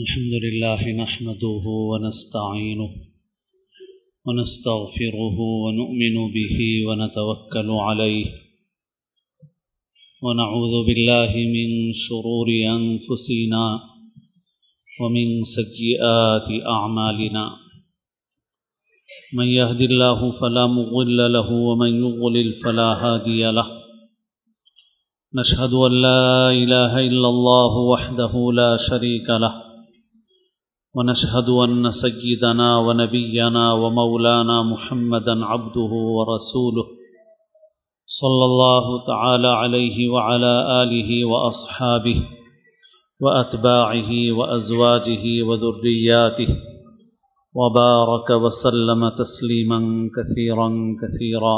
الحمد لله نحمده ونستعينه ونستغفره ونؤمن به ونتوكل عليه ونعوذ بالله من شرور أنفسنا ومن سيئات أعمالنا من يهد الله فلا مضل له ومن يضلل فلا هادي له نشهد أن لا إله إلا الله وحده لا شريك له ونشهد أن سيدنا ونبينا ومولانا محمدا عبده ورسوله صلى الله تعالى عليه وعلى آله وأصحابه وأتباعه وأزواجه وذرياته وبارك وسلم تسليما كثيرا كثيرا.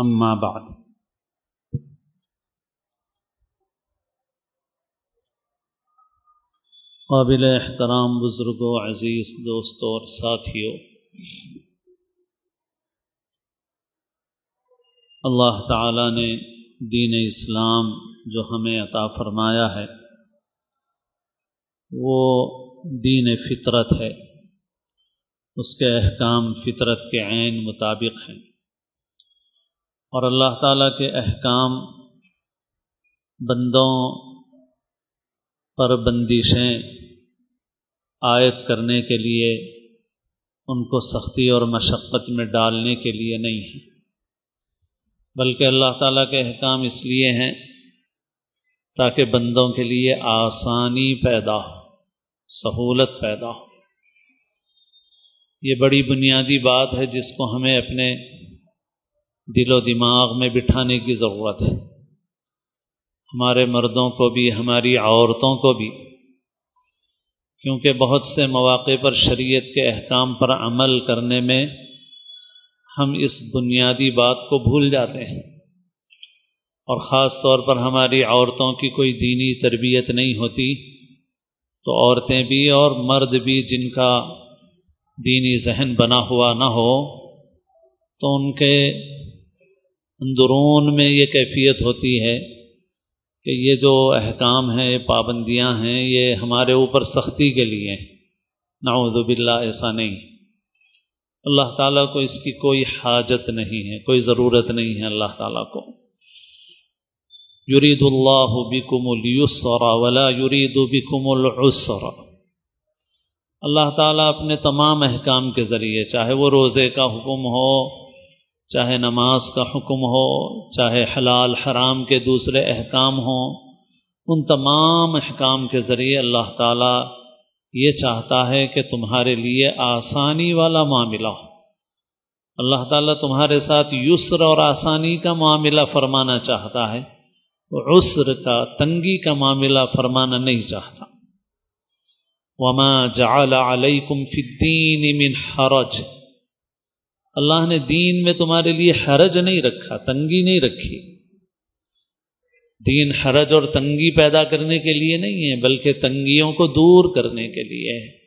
أما بعد. قابل احترام بزرگوں عزیز دوستوں اور ساتھیوں، اللہ تعالی نے دین اسلام جو ہمیں عطا فرمایا ہے، وہ دین فطرت ہے۔ اس کے احکام فطرت کے عین مطابق ہیں۔ اور اللہ تعالیٰ کے احکام بندوں پر بندشیں عائد کرنے کے لیے ان کو سختی اور مشقت میں ڈالنے کے لیے نہیں ہے۔ بلکہ اللہ تعالیٰ کے احکام اس لیے ہیں تاکہ بندوں کے لیے آسانی پیدا ہو، سہولت پیدا ہو۔ یہ بڑی بنیادی بات ہے جس کو ہمیں اپنے دل و دماغ میں بٹھانے کی ضرورت ہے۔ ہمارے مردوں کو بھی، ہماری عورتوں کو بھی کیونکہ بہت سے مواقع پر شریعت کے احکام پر عمل کرنے میں ہم اس بنیادی بات کو بھول جاتے ہیں اور خاص طور پر ہماری عورتوں کی کوئی دینی تربیت نہیں ہوتی، تو عورتیں بھی اور مرد بھی جن کا دینی ذہن بنا ہوا نہ ہو، تو ان کے اندرون میں یہ کیفیت ہوتی ہے کہ یہ جو احکام ہیں پابندیاں ہیں، یہ ہمارے اوپر سختی کے لیے نعوذ باللہ، ایسا نہیں۔ اللہ تعالیٰ کو اس کی کوئی حاجت نہیں ہے، کوئی ضرورت نہیں ہے اللہ تعالیٰ کو۔ یرید اللہ بکم السر ولا یرید بکم العسر۔ اللہ تعالیٰ اپنے تمام احکام کے ذریعے، چاہے وہ روزے کا حکم ہو چاہے نماز کا حکم ہو، چاہے حلال حرام کے دوسرے احکام ہوں، ان تمام احکام کے ذریعے اللہ تعالیٰ یہ چاہتا ہے کہ تمہارے لیے آسانی والا معاملہ ہو۔ اللہ تعالیٰ تمہارے ساتھ یسر اور آسانی کا معاملہ فرمانا چاہتا ہے، عسر کا، تنگی کا معاملہ فرمانا نہیں چاہتا۔ وما جعل علیکم فی الدین من حرج اللہ نے دین میں تمہارے لیے حرج نہیں رکھا، تنگی نہیں رکھی۔ دین حرج اور تنگی پیدا کرنے کے لیے نہیں ہے، بلکہ تنگیوں کو دور کرنے کے لیے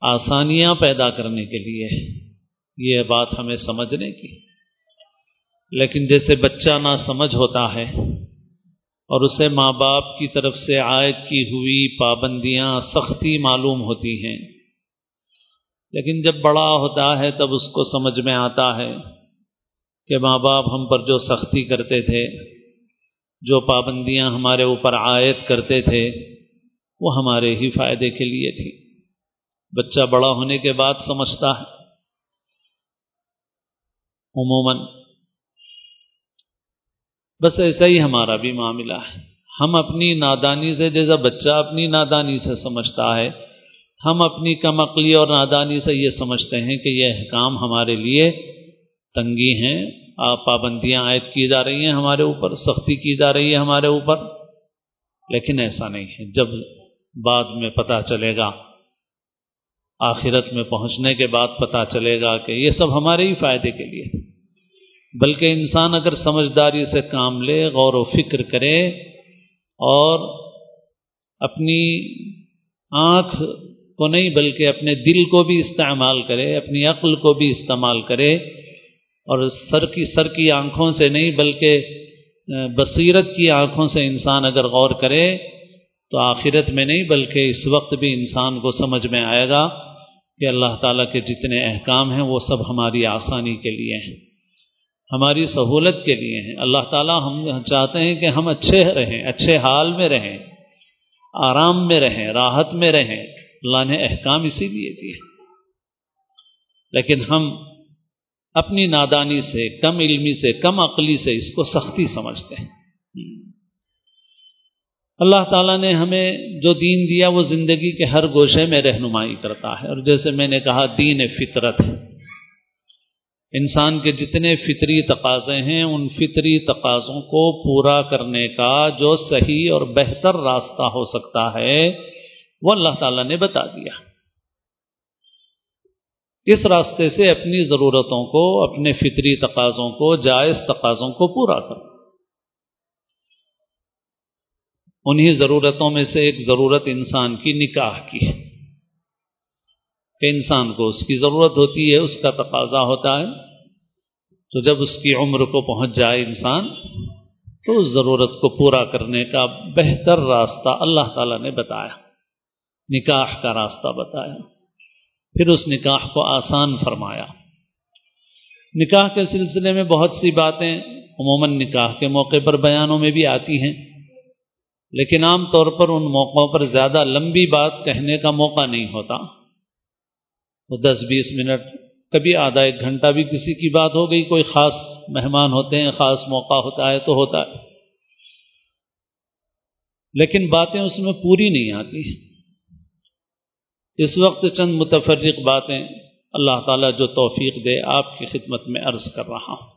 آسانیاں پیدا کرنے کے لیے یہ بات ہمیں سمجھنے کی۔ لیکن جیسے بچہ نہ سمجھ ہوتا ہے اور اسے ماں باپ کی طرف سے عائد کی ہوئی پابندیاں سختی معلوم ہوتی ہیں لیکن جب بڑا ہوتا ہے تب اس کو سمجھ میں آتا ہے کہ ماں باپ ہم پر جو سختی کرتے تھے، جو پابندیاں ہمارے اوپر عائد کرتے تھے، وہ ہمارے ہی فائدے کے لیے تھی۔ بچہ بڑا ہونے کے بعد سمجھتا ہے۔ عموماً بس ایسا ہی ہمارا بھی معاملہ ہے۔ ہم اپنی نادانی سے، جیسا بچہ اپنی نادانی سے سمجھتا ہے ہم اپنی کم عقلی اور نادانی سے یہ سمجھتے ہیں کہ یہ احکام ہمارے لیے تنگی ہیں۔ پابندیاں عائد کی جا رہی ہیں ہمارے اوپر، سختی کی جا رہی ہے ہمارے اوپر۔ لیکن ایسا نہیں ہے۔ جب بعد میں پتہ چلے گا، آخرت میں پہنچنے کے بعد پتہ چلے گا کہ یہ سب ہمارے ہی فائدے کے لیے۔ بلکہ انسان اگر سمجھداری سے کام لے، غور و فکر کرے اور اپنی آنکھ کو نہیں بلکہ اپنے دل کو بھی استعمال کرے، اپنی عقل کو بھی استعمال کرے اور سر کی سر کی آنکھوں سے نہیں بلکہ بصیرت کی آنکھوں سے انسان اگر غور کرے تو آخرت میں نہیں بلکہ اس وقت بھی انسان کو سمجھ میں آئے گا کہ اللہ تعالیٰ کے جتنے احکام ہیں وہ سب ہماری آسانی کے لیے ہیں، ہماری سہولت کے لیے ہیں۔ اللہ تعالیٰ ہم چاہتے ہیں کہ ہم اچھے رہیں، اچھے حال میں رہیں، آرام میں رہیں، راحت میں رہیں۔ اللہ نے احکام اسی لیے دیے۔ لیکن ہم اپنی نادانی سے، کم علمی سے، کم عقلی سے اس کو سختی سمجھتے ہیں۔ اللہ تعالیٰ نے ہمیں جو دین دیا، وہ زندگی کے ہر گوشے میں رہنمائی کرتا ہے۔ اور جیسے میں نے کہا، دین فطرت ہے۔ انسان کے جتنے فطری تقاضے ہیں، ان فطری تقاضوں کو پورا کرنے کا جو صحیح اور بہتر راستہ ہو سکتا ہے وہ اللہ تعالیٰ نے بتا دیا۔ اس راستے سے اپنی ضرورتوں کو، اپنے فطری تقاضوں کو، جائز تقاضوں کو پورا کرو۔ انہی ضرورتوں میں سے ایک ضرورت انسان کی نکاح کی ہے۔ کہ انسان کو اس کی ضرورت ہوتی ہے، اس کا تقاضا ہوتا ہے۔ تو جب اس کی عمر کو پہنچ جائے انسان، تو اس ضرورت کو پورا کرنے کا بہتر راستہ اللہ تعالیٰ نے بتایا۔ نکاح کا راستہ بتایا، پھر اس نکاح کو آسان فرمایا۔ نکاح کے سلسلے میں بہت سی باتیں عموماً نکاح کے موقع پر بیانوں میں بھی آتی ہیں، لیکن عام طور پر ان موقعوں پر زیادہ لمبی بات کہنے کا موقع نہیں ہوتا۔ تو دس بیس منٹ، کبھی آدھا ایک گھنٹہ بھی کسی کی بات ہو گئی، کوئی خاص مہمان ہوتے ہیں، خاص موقع ہوتا ہے تو ہوتا ہے۔ لیکن باتیں اس میں پوری نہیں آتی اس وقت چند متفرق باتیں اللہ تعالیٰ جو توفیق دے آپ کی خدمت میں عرض کر رہا ہوں۔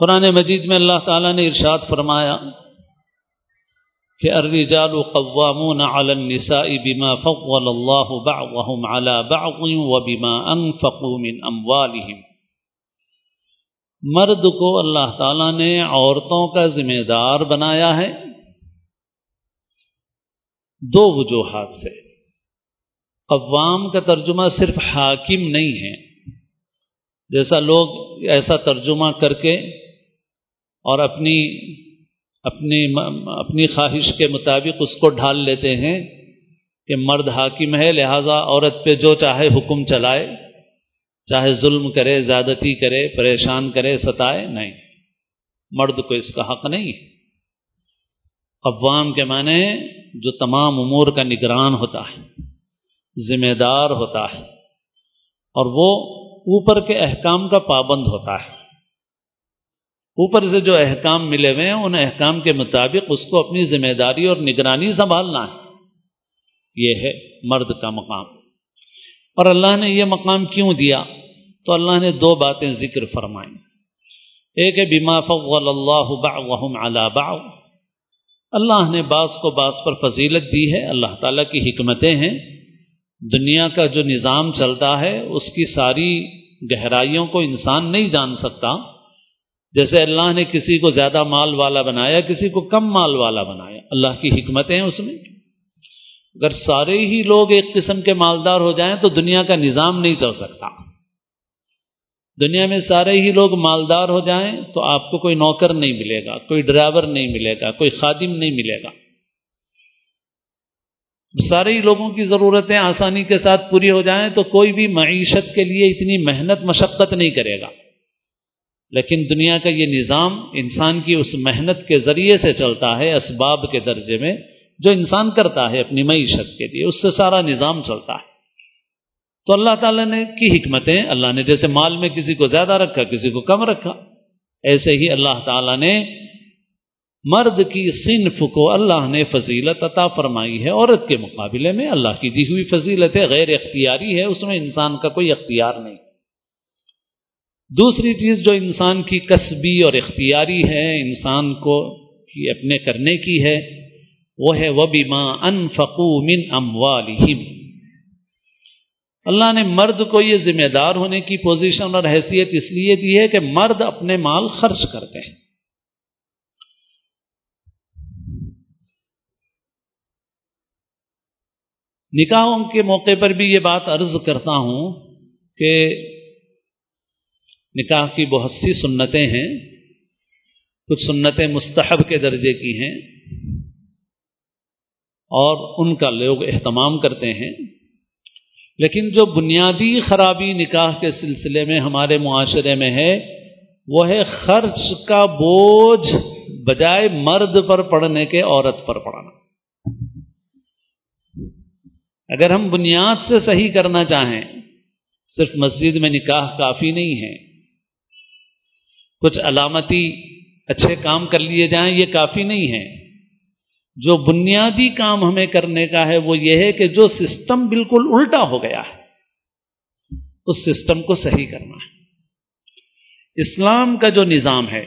قرآن مجید میں اللہ تعالیٰ نے ارشاد فرمایا کہ الرجال قوامون على النساء بما فضل الله بعضهم على بعض وبما انفقوا من اموالهم۔ مرد کو اللہ تعالیٰ نے عورتوں کا ذمہ دار بنایا ہے۔ دو وجوہات سے۔ قوام کا ترجمہ صرف حاکم نہیں ہے۔ جیسا لوگ ایسا ترجمہ کر کے اور اپنی اپنی اپنی خواہش کے مطابق اس کو ڈھال لیتے ہیں کہ مرد حاکم ہے، لہذا عورت پہ جو چاہے حکم چلائے۔ چاہے ظلم کرے، زیادتی کرے، پریشان کرے، ستائے، نہیں۔ مرد کو اس کا حق نہیں قوام کے معنی جو تمام امور کا نگران ہوتا ہے، ذمہ دار ہوتا ہے، اور وہ اوپر کے احکام کا پابند ہوتا ہے۔ اوپر سے جو احکام ملے ہوئے ہیں، ان احکام کے مطابق اس کو اپنی ذمہ داری اور نگرانی سنبھالنا ہے۔ یہ ہے مرد کا مقام۔ اور اللہ نے یہ مقام کیوں دیا؟ تو اللہ نے دو باتیں ذکر فرمائیں۔ ایک ہے بیما فضل اللہ بعضهم على بعض۔ اللہ نے بعض کو بعض پر فضیلت دی ہے، اللہ تعالیٰ کی حکمتیں ہیں۔ دنیا کا جو نظام چلتا ہے، اس کی ساری گہرائیوں کو انسان نہیں جان سکتا۔ جیسے اللہ نے کسی کو زیادہ مال والا بنایا، کسی کو کم مال والا بنایا۔ اللہ کی حکمتیں ہیں اس میں۔ اگر سارے ہی لوگ ایک قسم کے مالدار ہو جائیں تو دنیا کا نظام نہیں چل سکتا۔ دنیا میں سارے ہی لوگ مالدار ہو جائیں تو آپ کو کوئی نوکر نہیں ملے گا، کوئی ڈرائیور نہیں ملے گا، کوئی خادم نہیں ملے گا۔ سارے ہی لوگوں کی ضرورتیں آسانی کے ساتھ پوری ہو جائیں تو کوئی بھی معیشت کے لیے اتنی محنت، مشقت نہیں کرے گا۔ لیکن دنیا کا یہ نظام انسان کی اس محنت کے ذریعے سے چلتا ہے، اسباب کے درجے میں، جو انسان کرتا ہے اپنی معیشت کے لیے، اس سے سارا نظام چلتا ہے۔ تو اللہ تعالیٰ نے کی حکمتیں؟ اللہ نے جیسے مال میں کسی کو زیادہ رکھا، کسی کو کم رکھا، ایسے ہی اللہ تعالیٰ نے مرد کی صنف کو اللہ نے فضیلت عطا فرمائی ہے، عورت کے مقابلے میں اللہ کی دی ہوئی فضیلت ہے، غیر اختیاری ہے، اس میں انسان کا کوئی اختیار نہیں۔ دوسری چیز جو انسان کی کسبی اور اختیاری ہے، انسان کو کی اپنے کرنے کی ہے، وہ ہے وہ بیما ان من اموالہم اللہ نے مرد کو یہ ذمہ دار ہونے کی پوزیشن اور حیثیت اس لیے دی ہے کہ مرد اپنے مال خرچ کرتے ہیں۔ نکاحوں کے موقع پر بھی یہ بات عرض کرتا ہوں کہ نکاح کی بہت سی سنتیں ہیں۔ کچھ سنتیں مستحب کے درجے کی ہیں اور ان کا لوگ اہتمام کرتے ہیں۔ لیکن جو بنیادی خرابی نکاح کے سلسلے میں ہمارے معاشرے میں ہے، وہ ہے خرچ کا بوجھ بجائے مرد پر پڑنے کے عورت پر پڑنا اگر ہم بنیاد سے صحیح کرنا چاہیں، صرف مسجد میں نکاح کافی نہیں ہے۔ کچھ علامتی اچھے کام کر لیے جائیں، یہ کافی نہیں ہے۔ جو بنیادی کام ہمیں کرنے کا ہے وہ یہ ہے کہ جو سسٹم بالکل الٹا ہو گیا ہے، اس سسٹم کو صحیح کرنا ہے۔ اسلام کا جو نظام ہے،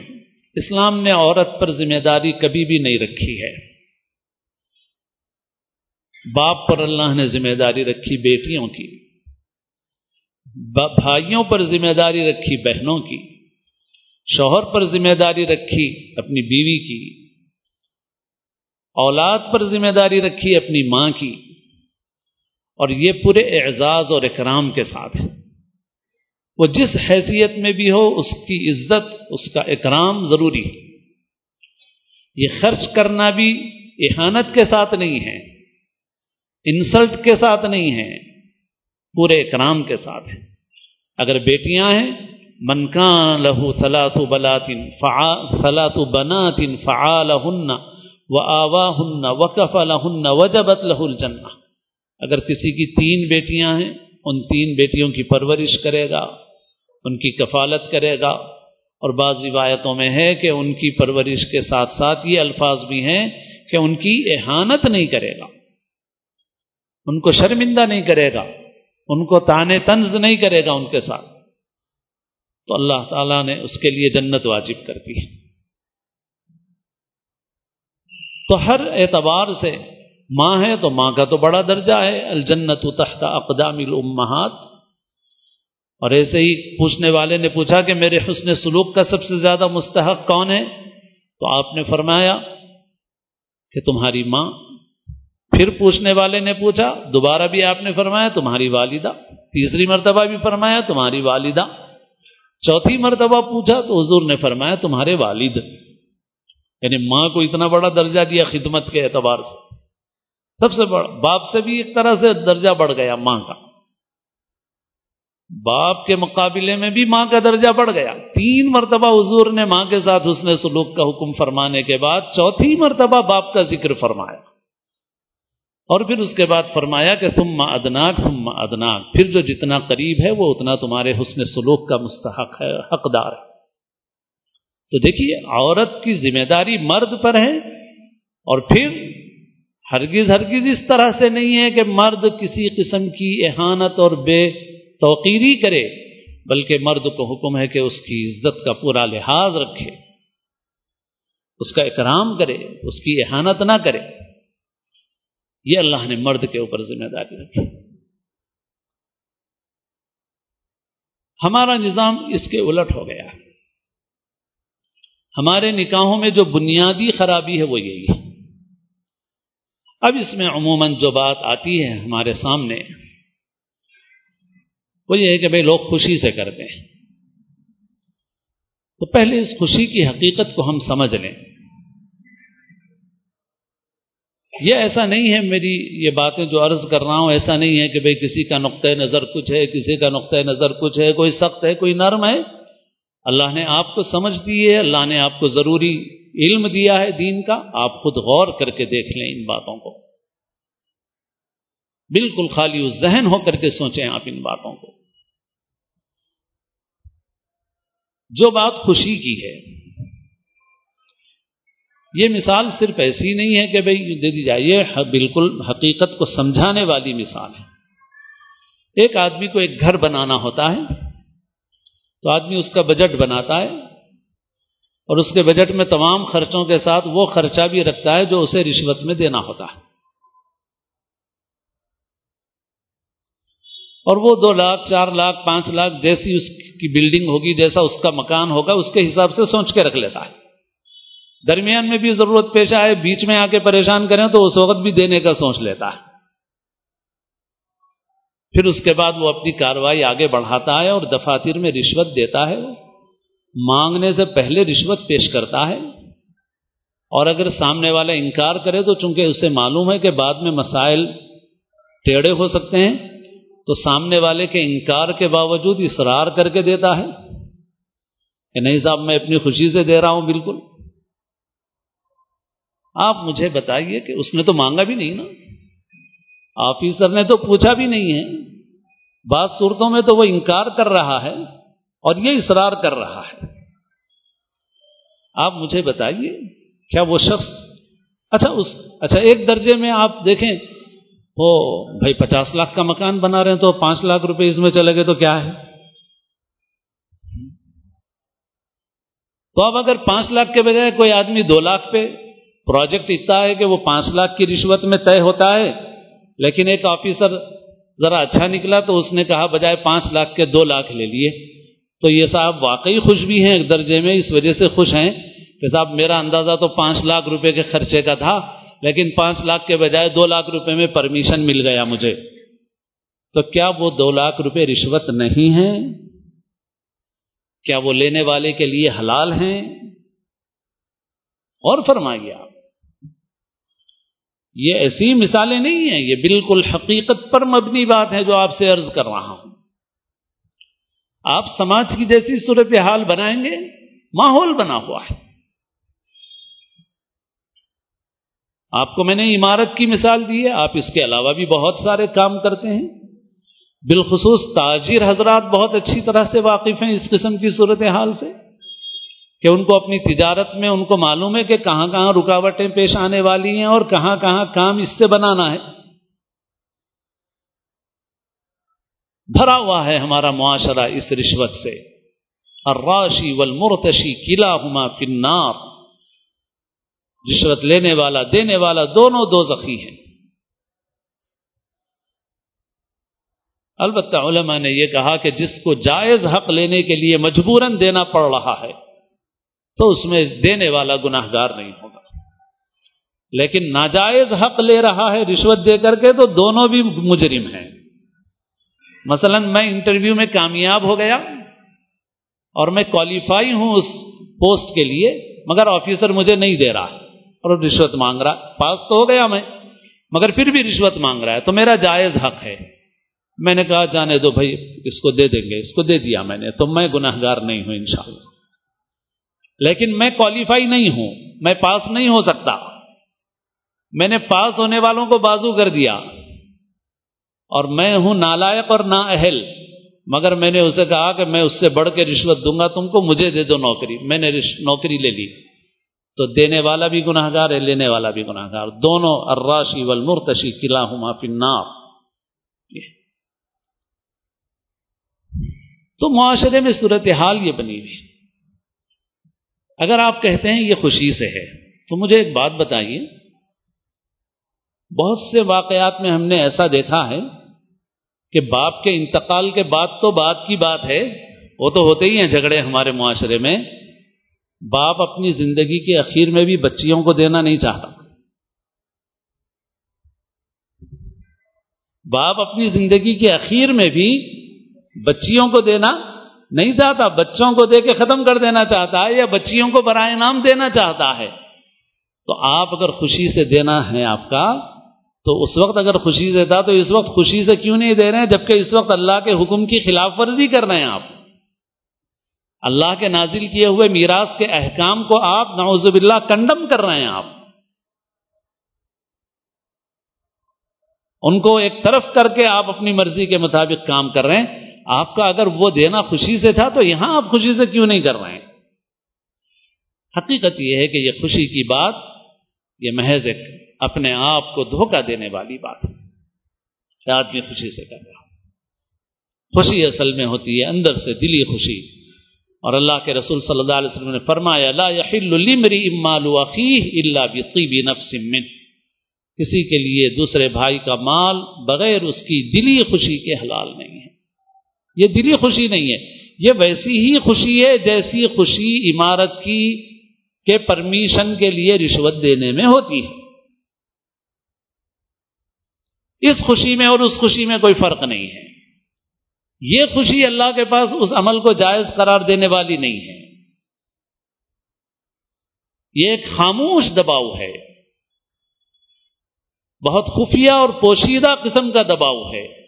اسلام نے عورت پر ذمہ داری کبھی بھی نہیں رکھی ہے۔ باپ پر اللہ نے ذمہ داری رکھی بیٹیوں کی بھائیوں پر ذمہ داری رکھی بہنوں کی، شوہر پر ذمہ داری رکھی اپنی بیوی کی۔ اولاد پر ذمہ داری رکھی اپنی ماں کی اور یہ پورے اعزاز اور اکرام کے ساتھ ہے۔ وہ جس حیثیت میں بھی ہو، اس کی عزت، اس کا اکرام ضروری ہے۔ یہ خرچ کرنا بھی احانت کے ساتھ نہیں ہے، انسلٹ کے ساتھ نہیں ہے، پورے اکرام کے ساتھ ہے۔ اگر بیٹیاں ہیں منکان لہو سلاط بلاتن فعا سلاط بناتن فعا و آوا ہن وقف الہن وجبت لہ الجنہ۔ اگر کسی کی تین بیٹیاں ہیں، ان تین بیٹیوں کی پرورش کرے گا، ان کی کفالت کرے گا۔ اور بعض روایتوں میں ہے کہ ان کی پرورش کے ساتھ ساتھ یہ الفاظ بھی ہیں کہ ان کی احانت نہیں کرے گا۔ ان کو شرمندہ نہیں کرے گا۔ ان کو تانے طنز نہیں کرے گا ان کے ساتھ۔ تو اللہ تعالیٰ نے اس کے لیے جنت واجب کر دی ہے۔ تو ہر اعتبار سے ماں ہے تو ماں کا تو بڑا درجہ ہے الجنت تحت اقدام الامہات۔ اور ایسے ہی پوچھنے والے نے پوچھا کہ میرے حسن سلوک کا سب سے زیادہ مستحق کون ہے؟ تو آپ نے فرمایا کہ تمہاری ماں۔ پھر پوچھنے والے نے پوچھا، دوبارہ بھی آپ نے فرمایا تمہاری والدہ۔ تیسری مرتبہ بھی فرمایا تمہاری والدہ۔ چوتھی مرتبہ پوچھا تو حضور نے فرمایا تمہارے والد۔ یعنی ماں کو اتنا بڑا درجہ دیا خدمت کے اعتبار سے۔ سب سے بڑا باپ سے بھی ایک طرح سے درجہ بڑھ گیا ماں کا۔ باپ کے مقابلے میں بھی ماں کا درجہ بڑھ گیا۔ تین مرتبہ حضور نے ماں کے ساتھ حسن سلوک کا حکم فرمانے کے بعد چوتھی مرتبہ باپ کا ذکر فرمایا۔ اور پھر اس کے بعد فرمایا کہ تم ماں ادناک تم ماں ادناک۔ پھر جو جتنا قریب ہے وہ اتنا تمہارے حسن سلوک کا مستحق ہے، حقدار ہے۔ تو دیکھیے، عورت کی ذمہ داری مرد پر ہے اور پھر ہرگز ہرگز اس طرح سے نہیں ہے کہ مرد کسی قسم کی احانت اور بے توقیری کرے، بلکہ مرد کو حکم ہے کہ اس کی عزت کا پورا لحاظ رکھے، اس کا اکرام کرے، اس کی احانت نہ کرے۔ یہ اللہ نے مرد کے اوپر ذمہ داری رکھی۔ ہمارا نظام اس کے الٹ ہو گیا۔ ہمارے نکاحوں میں جو بنیادی خرابی ہے وہ یہی ہے۔ اب اس میں عموماً جو بات آتی ہے ہمارے سامنے، وہ یہ ہے کہ بھائی لوگ خوشی سے کرتے ہیں۔ تو پہلے اس خوشی کی حقیقت کو ہم سمجھ لیں۔ یہ ایسا نہیں ہے میری یہ باتیں جو عرض کر رہا ہوں، ایسا نہیں ہے کہ بھئی کسی کا نقطۂ نظر کچھ ہے، کسی کا نقطۂ نظر کچھ ہے، کوئی سخت ہے، کوئی نرم ہے۔ اللہ نے آپ کو سمجھ دی ہے، اللہ نے آپ کو ضروری علم دیا ہے دین کا، آپ خود غور کر کے دیکھ لیں ان باتوں کو۔ بالکل خالی ذہن ہو کر کے سوچیں آپ ان باتوں کو۔ جو بات خوشی کی ہے، یہ مثال صرف ایسی نہیں ہے کہ بھائی دے دی جائے بالکل حقیقت کو سمجھانے والی مثال ہے۔ ایک آدمی کو ایک گھر بنانا ہوتا ہے۔ تو آدمی اس کا بجٹ بناتا ہے اور اس کے بجٹ میں تمام خرچوں کے ساتھ وہ خرچہ بھی رکھتا ہے جو اسے رشوت میں دینا ہوتا ہے۔ اور وہ دو لاکھ، چار لاکھ، پانچ لاکھ جیسی اس کی بلڈنگ ہوگی، جیسا اس کا مکان ہوگا، اس کے حساب سے سوچ کے رکھ لیتا ہے۔ درمیان میں بھی ضرورت پیش آئے، بیچ میں آ کے پریشان کریں تو اس وقت بھی دینے کا سوچ لیتا ہے۔ پھر اس کے بعد وہ اپنی کاروائی آگے بڑھاتا ہے اور دفاتر میں رشوت دیتا ہے مانگنے سے پہلے رشوت پیش کرتا ہے۔ اور اگر سامنے والا انکار کرے تو چونکہ اسے معلوم ہے کہ بعد میں مسائل ٹیڑے ہو سکتے ہیں، تو سامنے والے کے انکار کے باوجود اصرار کر کے دیتا ہے۔ کہ نہیں صاحب، میں اپنی خوشی سے دے رہا ہوں، بالکل۔ آپ مجھے بتائیے کہ اس نے تو مانگا بھی نہیں نا۔ آفیسر نے تو پوچھا بھی نہیں ہے۔ بعض صورتوں میں تو وہ انکار کر رہا ہے اور یہ اصرار کر رہا ہے۔ آپ مجھے بتائیے، کیا وہ شخص اچھا اس اچھا ایک درجے میں آپ دیکھیں، وہ بھائی پچاس لاکھ کا مکان بنا رہے ہیں تو پانچ لاکھ روپے اس میں چلے گئے تو کیا ہے؟ تو اب اگر پانچ لاکھ کے بجائے کوئی آدمی دو لاکھ پہ پروجیکٹ اتنا ہے کہ وہ پانچ لاکھ کی رشوت میں طے ہوتا ہے لیکن ایک آفیسر ذرا اچھا نکلا تو اس نے کہا بجائے پانچ لاکھ کے دو لاکھ لے لیے۔ تو یہ صاحب واقعی خوش بھی ہیں ایک درجے میں، اس وجہ سے خوش ہیں کہ صاحب میرا اندازہ تو پانچ لاکھ روپے کے خرچے کا تھا، لیکن پانچ لاکھ کے بجائے دو لاکھ روپے میں پرمیشن مل گیا مجھے۔ تو کیا وہ دو لاکھ روپے رشوت نہیں ہیں؟ کیا وہ لینے والے کے لیے حلال ہیں؟ اور فرمائیے آپ۔ یہ ایسی مثالیں نہیں ہیں، یہ بالکل حقیقت پر مبنی بات ہے جو آپ سے عرض کر رہا ہوں۔ آپ سماج کی جیسی صورتحال بنائیں گے، ماحول بنا ہوا ہے۔ آپ کو میں نے عمارت کی مثال دی ہے، آپ اس کے علاوہ بھی بہت سارے کام کرتے ہیں۔ بالخصوص تاجر حضرات بہت اچھی طرح سے واقف ہیں اس قسم کی صورتحال سے۔ کہ ان کو اپنی تجارت میں ان کو معلوم ہے کہ کہاں کہاں رکاوٹیں پیش آنے والی ہیں اور کہاں کہاں کام اس سے بنانا ہے۔ بھرا ہوا ہے ہمارا معاشرہ اس رشوت سے۔ الراشی والمرتشی قلعہ ہما فنار رشوت لینے والا، دینے والا دونوں دو زخی ہیں۔ البتہ علماء نے یہ کہا کہ جس کو جائز حق لینے کے لیے مجبوراً دینا پڑ رہا ہے تو اس میں دینے والا گناہ گار نہیں ہوگا۔ لیکن ناجائز حق لے رہا ہے رشوت دے کر کے تو دونوں بھی مجرم ہیں۔ مثلا میں انٹرویو میں کامیاب ہو گیا اور میں کوالیفائی ہوں اس پوسٹ کے لیے، مگر آفیسر مجھے نہیں دے رہا اور رشوت مانگ رہا، پاس تو ہو گیا میں، مگر پھر بھی رشوت مانگ رہا ہے۔ تو میرا جائز حق ہے۔ میں نے کہا، جانے دو بھائی، اس کو دے دیں گے، اس کو دے دیا میں نے، تو میں گناہ گار نہیں ہوں انشاءاللہ۔ لیکن میں کوالیفائی نہیں ہوں، میں پاس نہیں ہو سکتا۔ میں نے پاس ہونے والوں کو بازو کر دیا۔ اور میں ہوں نالائق اور نا اہل مگر میں نے اسے کہا کہ میں اس سے بڑھ کے رشوت دوں گا، تم کو مجھے دے دو نوکری۔ میں نے نوکری لے لی۔ تو دینے والا بھی گناہ گار ہے، لینے والا بھی گناہ گار دونوں اراشی والمرتشی قلعہ ہوں معافی ناپ تو معاشرے میں صورتحال یہ بنی ہوئی اگر آپ کہتے ہیں یہ خوشی سے ہے، تو مجھے ایک بات بتائیے۔ بہت سے واقعات میں ہم نے ایسا دیکھا ہے کہ باپ کے انتقال کے بعد تو بات کی بات ہے، وہ تو ہوتے ہی ہیں جھگڑے ہمارے معاشرے میں۔ باپ اپنی زندگی کے اخیر میں بھی بچیوں کو دینا نہیں چاہتا۔ باپ اپنی زندگی کے اخیر میں بھی بچیوں کو دینا نہیں چاہتا، بچوں کو دے کے ختم کر دینا چاہتا ہے یا بچیوں کو برائے نام دینا چاہتا ہے۔ تو آپ اگر خوشی سے دینا ہے آپ کا، تو اس وقت اگر خوشی سے تھا تو اس وقت خوشی سے کیوں نہیں دے رہے ہیں؟ جبکہ اس وقت اللہ کے حکم کی خلاف ورزی کر رہے ہیں آپ۔ اللہ کے نازل کیے ہوئے میراث کے احکام کو آپ نعوذ باللہ کنڈم کر رہے ہیں آپ۔ ان کو ایک طرف کر کے آپ اپنی مرضی کے مطابق کام کر رہے ہیں۔ آپ کا اگر وہ دینا خوشی سے تھا تو یہاں آپ خوشی سے کیوں نہیں کر رہے ہیں؟ حقیقت یہ ہے کہ یہ خوشی کی بات، یہ محض ایک اپنے آپ کو دھوکہ دینے والی بات ہے۔ آدمی خوشی سے کر رہا خوشی اصل میں ہوتی ہے اندر سے دلی خوشی۔ اور اللہ کے رسول صلی اللہ علیہ وسلم نے فرمایا، لا يحل لمري مال الا نفس من۔ کسی کے لیے دوسرے بھائی کا مال بغیر اس کی دلی خوشی کے حلال نہیں۔ یہ دلی خوشی نہیں ہے۔ یہ ویسی ہی خوشی ہے جیسی خوشی عمارت کی کے پرمیشن کے لیے رشوت دینے میں ہوتی ہے۔ اس خوشی میں اور اس خوشی میں کوئی فرق نہیں ہے۔ یہ خوشی اللہ کے پاس اس عمل کو جائز قرار دینے والی نہیں ہے۔ یہ ایک خاموش دباؤ ہے۔ بہت خفیہ اور پوشیدہ قسم کا دباؤ ہے۔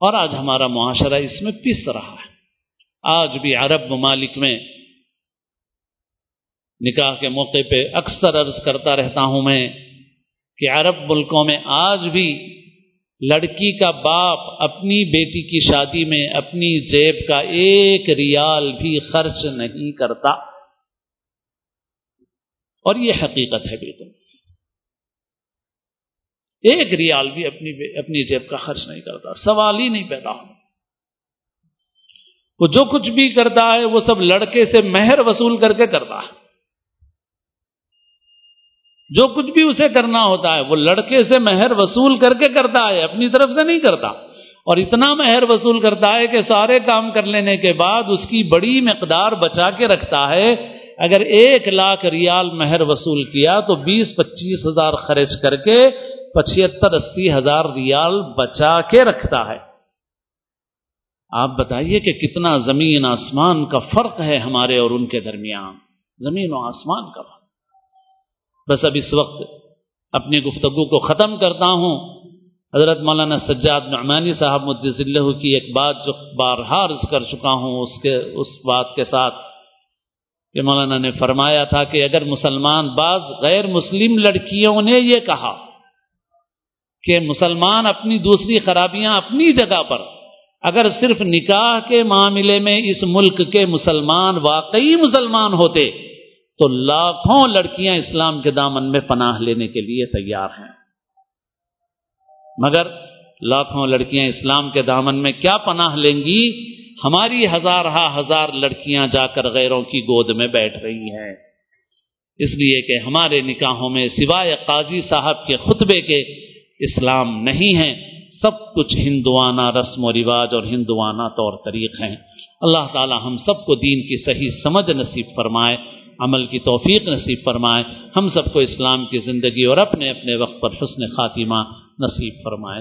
اور آج ہمارا معاشرہ اس میں پس رہا ہے۔ آج بھی عرب ممالک میں نکاح کے موقع پہ اکثر عرض کرتا رہتا ہوں میں کہ عرب ملکوں میں آج بھی لڑکی کا باپ اپنی بیٹی کی شادی میں اپنی جیب کا ایک ریال بھی خرچ نہیں کرتا۔ اور یہ حقیقت ہے بالکل۔ ایک ریال بھی اپنی اپنی جیب کا خرچ نہیں کرتا، سوال ہی نہیں پیدا ہوتا۔ وہ جو کچھ بھی کرتا ہے، وہ سب لڑکے سے مہر وصول کر کے کرتا ہے۔ جو کچھ بھی اسے کرنا ہوتا ہے، وہ لڑکے سے مہر وصول کر کے کرتا ہے، اپنی طرف سے نہیں کرتا۔ اور اتنا مہر وصول کرتا ہے کہ سارے کام کر لینے کے بعد اس کی بڑی مقدار بچا کے رکھتا ہے۔ اگر ایک لاکھ ریال مہر وصول کیا تو بیس پچیس ہزار خرچ کر کے پچہتر اسی ہزار ریال بچا کے رکھتا ہے۔ آپ بتائیے کہ کتنا زمین آسمان کا فرق ہے ہمارے اور ان کے درمیان۔ زمین و آسمان کا فرق۔ بس اب اس وقت اپنی گفتگو کو ختم کرتا ہوں۔ حضرت مولانا سجاد نعمانی صاحب مدض اللہ کی ایک بات جو بار عرض کر چکا ہوں، اس کے، اس بات کے ساتھ کہ مولانا نے فرمایا تھا کہ اگر مسلمان بعض غیر مسلم لڑکیوں نے یہ کہا کہ مسلمان اپنی دوسری خرابیاں اپنی جگہ پر، اگر صرف نکاح کے معاملے میں اس ملک کے مسلمان واقعی مسلمان ہوتے، تو لاکھوں لڑکیاں اسلام کے دامن میں پناہ لینے کے لیے تیار ہیں۔ مگر لاکھوں لڑکیاں اسلام کے دامن میں کیا پناہ لیں گی؟ ہماری ہزار ہا ہزار لڑکیاں جا کر غیروں کی گود میں بیٹھ رہی ہیں۔ اس لیے کہ ہمارے نکاحوں میں سوائے قاضی صاحب کے خطبے کے اسلام نہیں ہے سب کچھ ہندوانہ رسم و رواج اور ہندوانہ طور طریق ہیں۔ اللہ تعالی ہم سب کو دین کی صحیح سمجھ نصیب فرمائے، عمل کی توفیق نصیب فرمائے۔ ہم سب کو اسلام کی زندگی اور اپنے اپنے وقت پر حسن خاتمہ نصیب فرمائے۔